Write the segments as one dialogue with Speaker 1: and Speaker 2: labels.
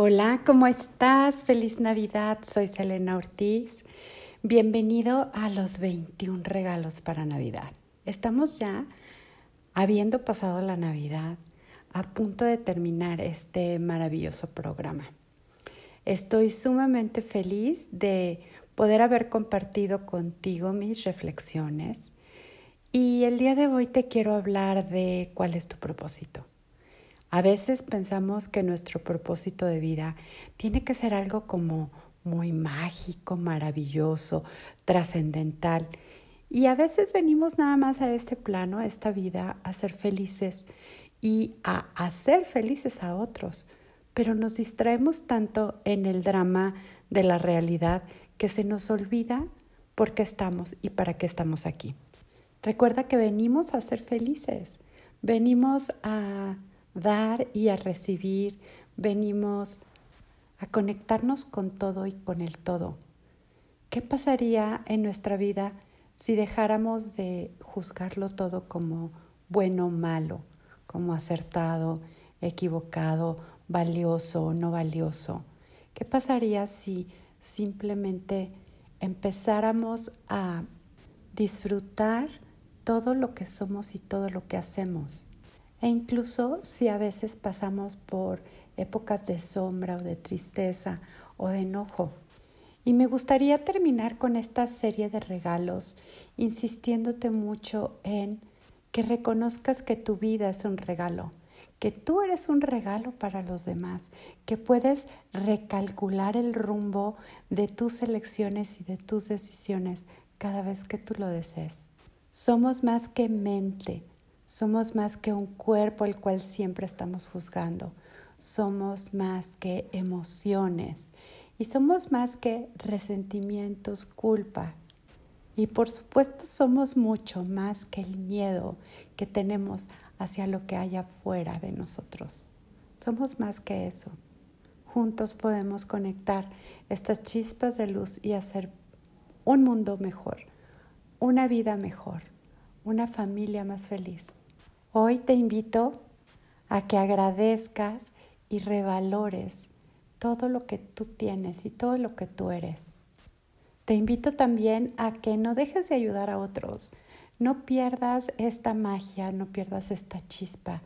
Speaker 1: Hola, ¿cómo estás? Feliz Navidad, soy Selena Ortiz. Bienvenido a los 21 regalos para Navidad. Estamos ya, habiendo pasado la Navidad, a punto de terminar este maravilloso programa. Estoy sumamente feliz de poder haber compartido contigo mis reflexiones y el día de hoy te quiero hablar de cuál es tu propósito. A veces pensamos que nuestro propósito de vida tiene que ser algo como muy mágico, maravilloso, trascendental. Y a veces venimos nada más a este plano, a esta vida, a ser felices y a hacer felices a otros. Pero nos distraemos tanto en el drama de la realidad que se nos olvida por qué estamos y para qué estamos aquí. Recuerda que venimos a ser felices, venimos a dar y a recibir, venimos a conectarnos con todo y con el todo. ¿Qué pasaría en nuestra vida si dejáramos de juzgarlo todo como bueno o malo, como acertado, equivocado, valioso o no valioso? ¿Qué pasaría si simplemente empezáramos a disfrutar todo lo que somos y todo lo que hacemos? E incluso si a veces pasamos por épocas de sombra o de tristeza o de enojo. Y me gustaría terminar con esta serie de regalos insistiéndote mucho en que reconozcas que tu vida es un regalo, que tú eres un regalo para los demás, que puedes recalcular el rumbo de tus elecciones y de tus decisiones cada vez que tú lo desees. Somos más que mente, somos más que un cuerpo al cual siempre estamos juzgando. Somos más que emociones y somos más que resentimientos, culpa. Y por supuesto somos mucho más que el miedo que tenemos hacia lo que hay afuera de nosotros. Somos más que eso. Juntos podemos conectar estas chispas de luz y hacer un mundo mejor, una vida mejor, una familia más feliz. Hoy te invito a que agradezcas y revalores todo lo que tú tienes y todo lo que tú eres. Te invito también a que no dejes de ayudar a otros. No pierdas esta magia, no pierdas esta chispa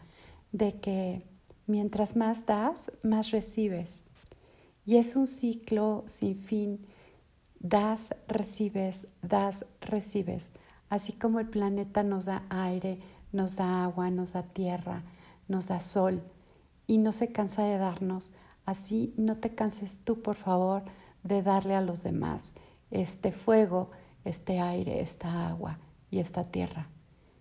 Speaker 1: de que mientras más das, más recibes. Y es un ciclo sin fin. Das, recibes, das, recibes. Así como el planeta nos da aire, nos da agua, nos da tierra, nos da sol y no se cansa de darnos. Así no te canses tú, por favor, de darle a los demás este fuego, este aire, esta agua y esta tierra,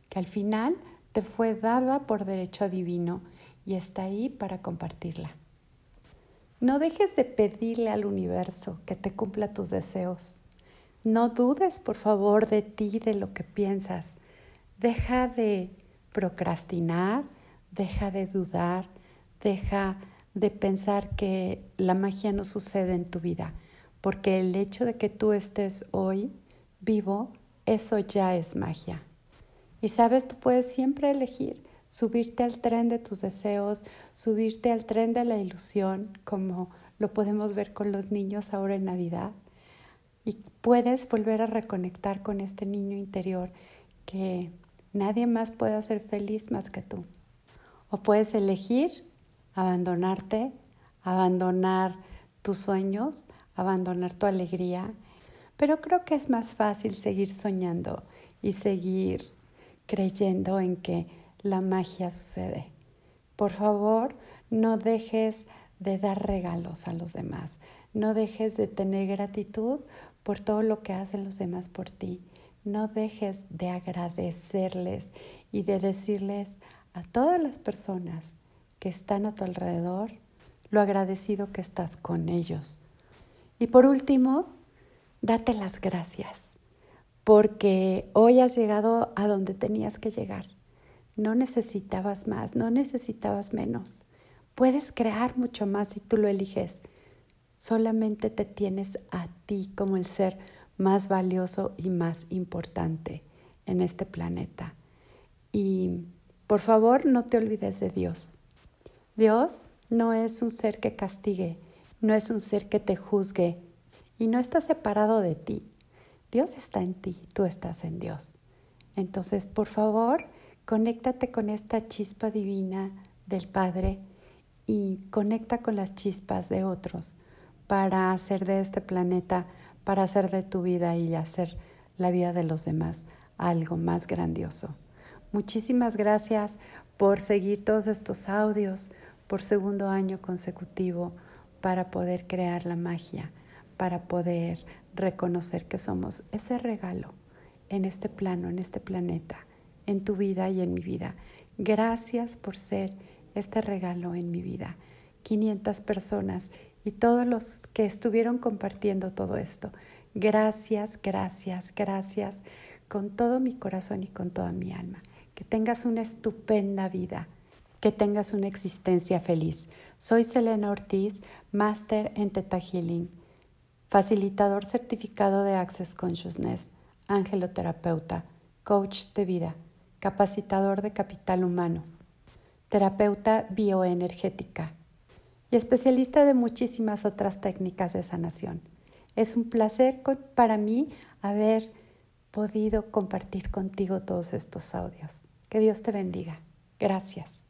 Speaker 1: que al final te fue dada por derecho divino y está ahí para compartirla. No dejes de pedirle al universo que te cumpla tus deseos. No dudes, por favor, de ti, de lo que piensas. Deja de procrastinar, deja de dudar, deja de pensar que la magia no sucede en tu vida, porque el hecho de que tú estés hoy vivo, eso ya es magia. Y sabes, tú puedes siempre elegir subirte al tren de tus deseos, subirte al tren de la ilusión, como lo podemos ver con los niños ahora en Navidad. Y puedes volver a reconectar con este niño interior que Nadie más puede hacer feliz más que tú. O puedes elegir abandonarte, abandonar tus sueños, abandonar tu alegría, pero creo que es más fácil seguir soñando y seguir creyendo en que la magia sucede. Por favor, no dejes de dar regalos a los demás, no dejes de tener gratitud por todo lo que hacen los demás por ti no dejes de agradecerles y de decirles a todas las personas que están a tu alrededor lo agradecido que estás con ellos. Y por último, date las gracias, porque hoy has llegado a donde tenías que llegar. No necesitabas más, no necesitabas menos. Puedes crear mucho más si tú lo eliges. Solamente te tienes a ti como el ser más valioso y más importante en este planeta. Y por favor no te olvides de Dios. Dios no es un ser que castigue, no es un ser que te juzgue y no está separado de ti. Dios está en ti, tú estás en Dios. Entonces, por favor, conéctate con esta chispa divina del Padre y conecta con las chispas de otros para hacer de este planeta, para hacer de tu vida y hacer la vida de los demás algo más grandioso. Muchísimas gracias por seguir todos estos audios por segundo año consecutivo para poder crear la magia, para poder reconocer que somos ese regalo en este plano, en este planeta, en tu vida y en mi vida. Gracias por ser este regalo en mi vida. 500 personas y todos los que estuvieron compartiendo todo esto. Gracias, gracias, gracias con todo mi corazón y con toda mi alma. Que tengas una estupenda vida, que tengas una existencia feliz. Soy Selena Ortiz, máster en Theta Healing, facilitador certificado de Access Consciousness, angeloterapeuta, coach de vida, capacitador de capital humano, terapeuta bioenergética y especialista de muchísimas otras técnicas de sanación. Es un placer para mí haber podido compartir contigo todos estos audios. Que Dios te bendiga. Gracias.